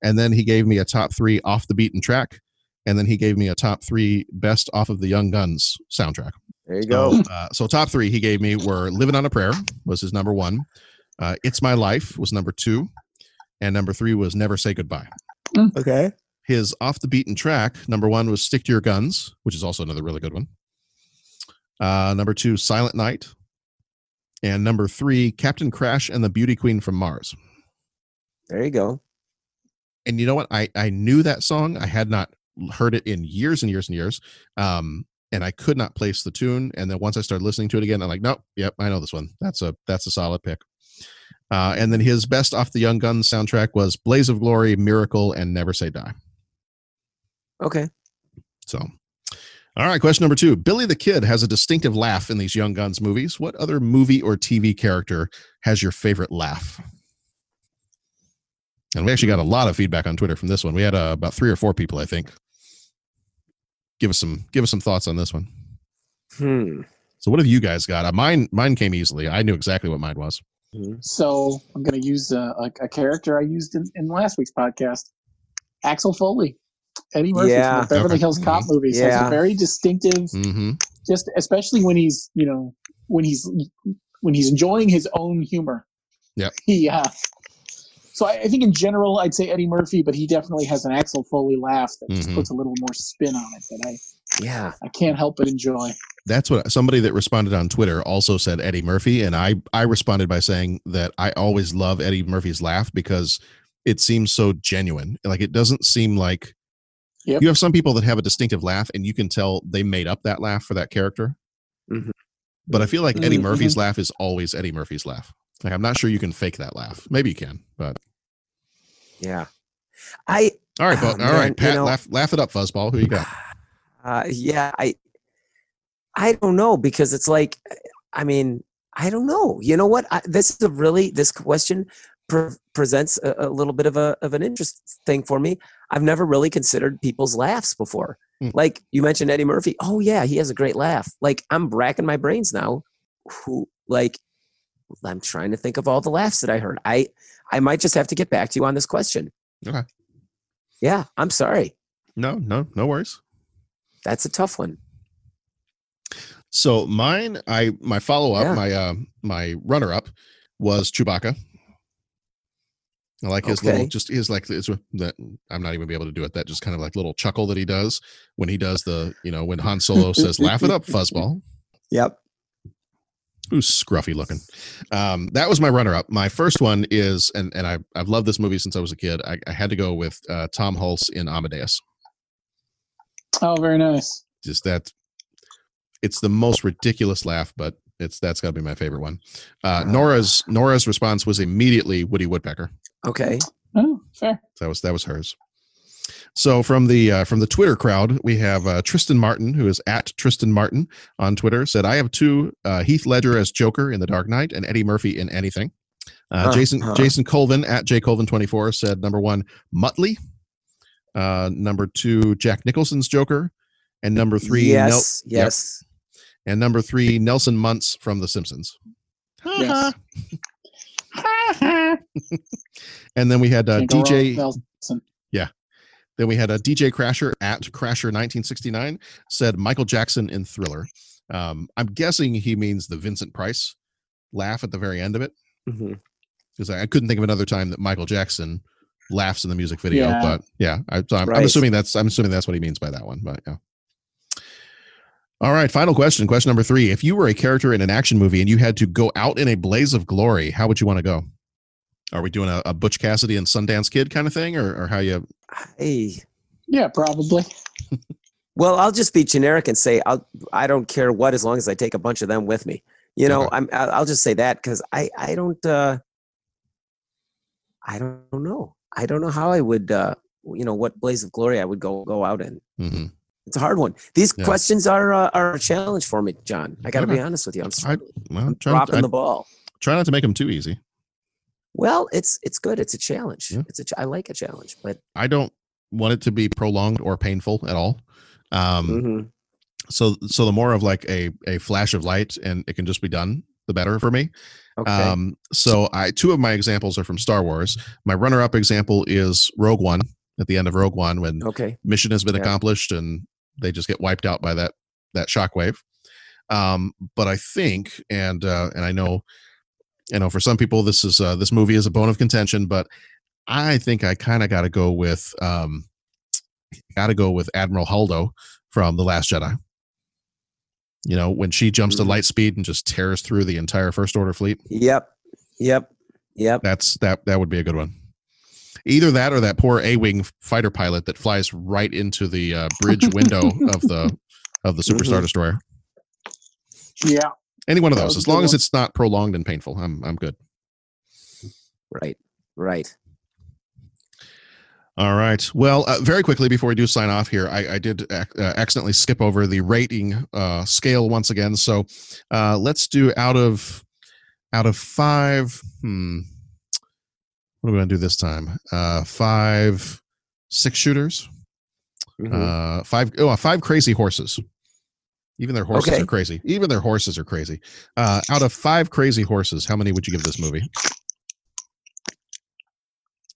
and then he gave me a top three off the beaten track, and then he gave me a top three best off of the Young Guns soundtrack. There you go. So, uh, so top three he gave me were "Living on a Prayer" was his number one, uh, "It's My Life" was number two, and number three was "Never Say Goodbye." Okay. His off the beaten track number one was "Stick to Your Guns," which is also another really good one. Uh, number two, "Silent Night," and number three, "Captain Crash and the Beauty Queen from Mars." There you go. And you know what? I I knew that song. I had not heard it in years and years and years. Um, and I could not place the tune. And then once I started listening to it again, I'm like, nope, yep, I know this one. That's a that's a solid pick. Uh, and then his best off the Young Guns soundtrack was Blaze of Glory, Miracle, and Never Say Die. Okay. So, all right, question number two. Billy the Kid has a distinctive laugh in these Young Guns movies. What other movie or TV character has your favorite laugh? And we actually got a lot of feedback on Twitter from this one. We had uh, about three or four people, I think. Give us some give us some thoughts on this one. Hmm. So, what have you guys got? Uh, mine mine came easily. I knew exactly what mine was. So I'm going to use a, a, a character I used in, in last week's podcast, Axel Foley, Eddie Murphy Yeah. from the Beverly Okay. Hills Cop movies. Has a very distinctive, Mm-hmm. just especially when he's you know when he's when he's enjoying his own humor. Yeah. He uh, so I, I think in general I'd say Eddie Murphy, but he definitely has an Axel Foley laugh that just Mhm. puts a little more spin on it that I Yeah. I can't help but enjoy. That's what somebody that responded on Twitter also said Eddie Murphy, and I I responded by saying that I always love Eddie Murphy's laugh because it seems so genuine. Like it doesn't seem like Yep. you have some people that have a distinctive laugh, and you can tell they made up that laugh for that character. Mhm. But I feel like Eddie Mhm, Murphy's laugh is always Eddie Murphy's laugh. Like I'm not sure you can fake that laugh. Maybe you can, but Yeah. I all right, Oh, all man, right, you Pat, know- laugh laugh it up, fuzzball. Who you got? Uh, yeah, I I don't know because it's like I mean I don't know. You know what? I, this is a really this question pre- presents a, a little bit of a of an interest thing for me. I've never really considered people's laughs before. Hmm. Like you mentioned Eddie Murphy. Oh yeah, he has a great laugh. Like I'm racking my brains now. Who like I'm trying to think of all the laughs that I heard. I I might just have to get back to you on this question. Okay. Yeah, I'm sorry. No, no, no worries. That's a tough one. So mine, I my follow up, Yeah. my uh, my runner up was Chewbacca. I like his little, just his like it's that I'm not even be able to do it. That just kind of like little chuckle that he does when he does the, you know, when Han Solo says, "Laugh it up, fuzzball." Yep. Who's scruffy looking? Um, that was my runner up. My first one is, and and I I've loved this movie since I was a kid. I, I had to go with uh, Tom Hulce in Amadeus. Oh, very nice. just that it's the most ridiculous laugh but it's that's got to be my favorite one uh nora's nora's response was immediately woody woodpecker Okay. Oh, fair. that was that was hers so from the uh, from the twitter crowd we have uh, tristan martin who is at tristan martin on twitter said i have two uh, heath ledger as joker in the dark knight and eddie murphy in anything uh, Huh, jason huh. jason colvin at jcolvin24 said number one muttley uh number two jack nicholson's joker and number three Nel- Yes. Yep. Yes. and number three, Nelson Muntz from The Simpsons. Yes. And then we had uh, wrong DJ. Yeah. Then we had a DJ Crasher at Crasher1969 said Michael Jackson in Thriller. Um, I'm guessing he means the Vincent Price laugh at the very end of it because I, I couldn't think of another time that Michael Jackson laughs in the music video. Yeah. But yeah, I, so I'm, I'm Right. assuming that's I'm assuming that's what he means by that one. But yeah. All right, final question. Question number three. If you were a character in an action movie and you had to go out in a blaze of glory, how would you want to go? Are we doing a, a Butch Cassidy and Sundance Kid kind of thing, or, or how you? Hey. Yeah, probably. Well, I'll just be generic and say I'll. I don't care what, as long as I take a bunch of them with me. You know, Okay. I'm. I'll I'll just say that because I. I don't. uh I don't know. I don't know how I would, uh, you know, what blaze of glory I would go go out in. Mm-hmm. It's a hard one. These Yeah. questions are uh, are a challenge for me, John. I got to be honest with you. I'm, I, well, I'm dropping I- the ball. Try not to make them too easy. Well, it's it's good. It's a challenge. It's a I like a challenge, but I don't want it to be prolonged or painful at all. Um, Mhm. So, so the more of like a a flash of light and it can just be done, the better for me. Okay. Um, so I two of my examples are from Star Wars. My runner up example is Rogue One at the end of Rogue One when okay, mission has been Yeah. accomplished and they just get wiped out by that that shockwave. Um, but I think, and uh, and I know, you know, for some people this is uh, this movie is a bone of contention, but I think I kind of got to go with um, got to go with Admiral Holdo from the Last Jedi. You know, when she jumps to light speed and just tears through the entire First Order fleet. Yep. Yep. Yep. That's that that would be a good one. Either that or that poor A-wing fighter pilot that flies right into the uh, bridge window of the of the Superstar Mhm. Destroyer. Yeah. Any one of those, as good long as it's not prolonged and painful, I'm I'm good. Right. Right. All right. Well, uh, very quickly before we do sign off here, I, I did ac- uh, accidentally skip over the rating uh, scale once again. So uh, let's do out of out of five. Hmm. What are we gonna do this time? Uh, five six shooters. Mhm. Uh, five oh five crazy horses. Even their horses Okay. are crazy. Even their horses are crazy. Uh, out of five crazy horses, how many would you give this movie?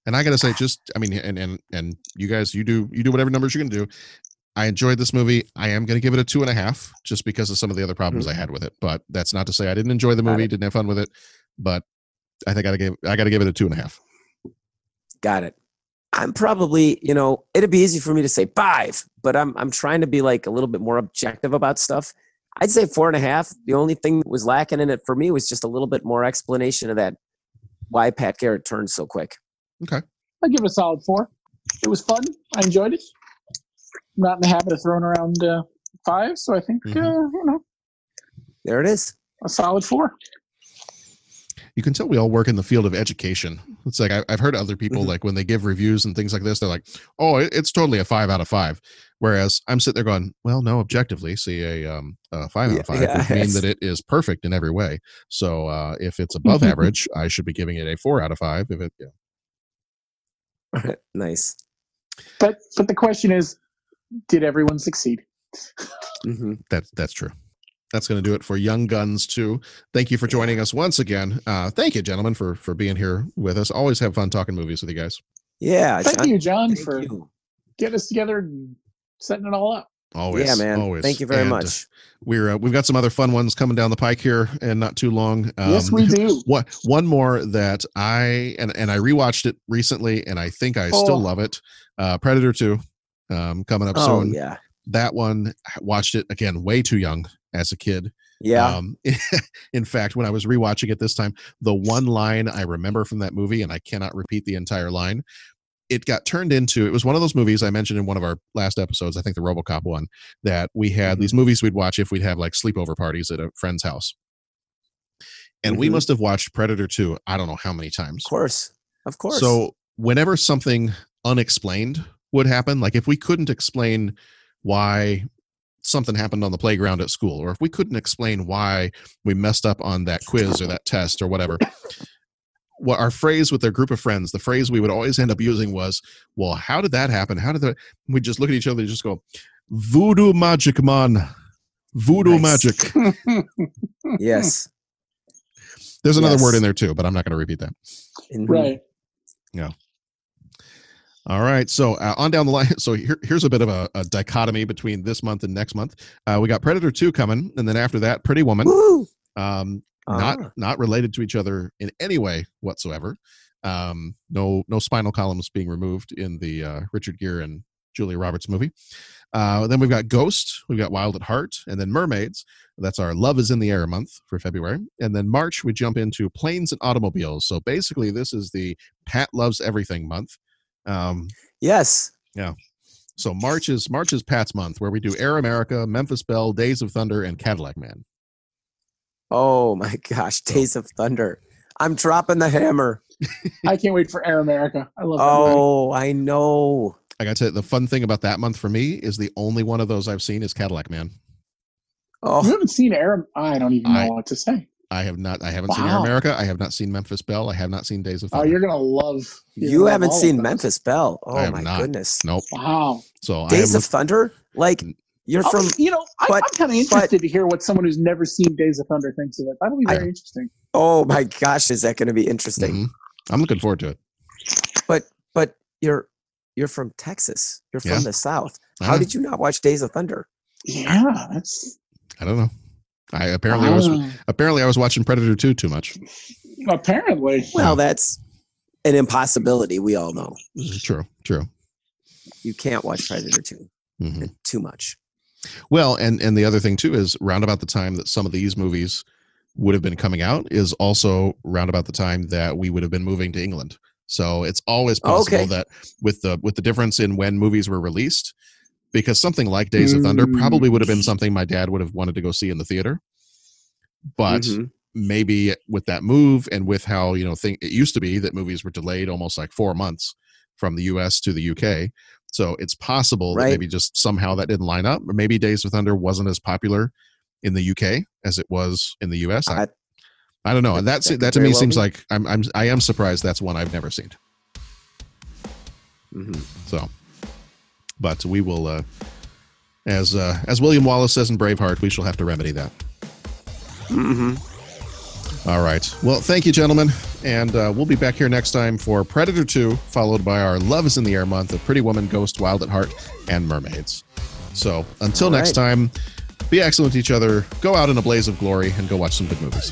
And I gotta say, just I mean, and and and you guys, you do you do whatever numbers you're gonna do. I enjoyed this movie. I am gonna give it a two and a half, just because of some of the other problems I had with it. But that's not to say I didn't enjoy the movie, didn't have fun with it. But I think I gotta give I gotta give it a two and a half. Got it. I'm probably, you know, it'd be easy for me to say five, but I'm I'm trying to be like a little bit more objective about stuff. I'd say four and a half. The only thing that was lacking in it for me was just a little bit more explanation of that why Pat Garrett turned so quick. Okay. I give it a solid four. It was fun. I enjoyed it. I'm not in the habit of throwing around uh, five, so I think Mm-hmm. uh, you know There it is. a solid four. You can tell we all work in the field of education. It's like I, I've heard other people Mm-hmm. like when they give reviews and things like this, they're like, "Oh, it, it's totally a five out of five. Whereas I'm sitting there going, "Well, no, objectively, see a, um, a five out of five Yeah, would mean that it is perfect in every way. So uh, if it's above average, I should be giving it a four out of five. If it, yeah. nice. But but the question is, did everyone succeed? Mm-hmm. That's that's true. That's going to do it for Young Guns II. Thank you for joining us once again. Uh, thank you, gentlemen, for for being here with us. Always have fun talking movies with you guys. Yeah. Thank John- you, John, thank for you. getting us together and setting it all up. Always, Yeah, man. Always. Thank you very And, uh, much. We're uh, we've got some other fun ones coming down the pike here, and not too long. Um, Yes, we do. One one more that I and and I rewatched it recently, and I think I still Oh. love it. Uh, Predator Two, um, coming up Oh soon. yeah. That one I watched it again way too young as a kid. Yeah. Um, in fact, when I was rewatching it this time, the one line I remember from that movie, and I cannot repeat the entire line, it got turned into it was one of those movies I mentioned in one of our last episodes, I think the Robocop one, that we had Mm-hmm. these movies we'd watch if we'd have like sleepover parties at a friend's house. And we Mhm. must have watched Predator 2, I don't know how many times. Of course. Of course. So whenever something unexplained would happen, like if we couldn't explain why something happened on the playground at school, or if we couldn't explain why we messed up on that quiz or that test or whatever, what our phrase with their group of friends, the phrase we would always end up using was, "Well, how did that happen? How did that?" We just look at each other and just go, "Voodoo magic, man, voodoo Nice. magic." yes. There's another word in there too, but I'm not going to repeat that. Mhm. Right. Yeah. All right. So uh, on down the line. So here, here's a bit of a, a dichotomy between this month and next month. Uh, we got Predator 2 coming, and then after that, Pretty Woman. Um, not Ah. not related to each other in any way whatsoever. Um, no no spinal columns being removed in the uh, Richard Gere and Julia Roberts movie. Uh, then we've got Ghost, we've got Wild at Heart, and then Mermaids. That's our Love is in the Air month for February. And then March, we jump into Planes and Automobiles. So basically, this is the Pat Loves Everything month. Um, Yes. yeah. So March is March is Pat's month, where we do Air America, Memphis Belle, Days of Thunder, and Cadillac Man. Oh my gosh. Days of Thunder. I'm dropping the hammer. I can't wait for Air America. I love Oh, I know. I got to the fun thing about that month for me is the only one of those I've seen is Cadillac Man. Oh, You haven't seen Air? I don't even know I- what to say. I have not. I haven't seen Air America. I have not seen Memphis Belle. I have not seen Days of Thunder. Oh, you're gonna love. you're You gonna haven't all seen those. Memphis Belle. I Oh have my not. goodness. Nope. Wow. So Days am of Thunder? Like you're I'll- from you know, I, but- I'm kind of interested to hear what someone who's never seen Days of Thunder thinks of it. That'll be I- very interesting. Oh my gosh, is that going to be interesting? Mhm. I'm looking forward to it. But but you're you're from Texas. You're from Yeah. the South. I How know. did you not watch Days of Thunder? Yeah, that's I don't know. I apparently I was Ah. apparently I was watching Predator 2 too much. apparently. Well, that's an impossibility. We all know True, true. you can't watch Predator 2 Mhm. too much. Well, and and the other thing too is round about the time that some of these movies would have been coming out is also round about the time that we would have been moving to England. So it's always possible Okay. that with the with the difference in when movies were released, because something like Days of Thunder probably would have been something my dad would have wanted to go see in the theater. But Mhm. maybe with that move and with how you know think it used to be that movies were delayed almost like four months from the US to the UK. So it's possible that maybe just somehow that didn't line up, or maybe Days of Thunder wasn't as popular in the UK as it was in the US. I, I- I don't know, and that's that that, to me well seems be. like I'm I'm I am surprised that's one I've never seen. Mhm. So, but we will, uh, as uh, as William Wallace says in Braveheart, we shall have to remedy that. Mhm. All right. Well, thank you, gentlemen. And uh, we'll be back here next time for Predator 2, followed by our Love is in the Air month of Pretty Woman, Ghost, Wild at Heart, and Mermaids. So until next time, be excellent to each other, go out in a blaze of glory, and go watch some good movies.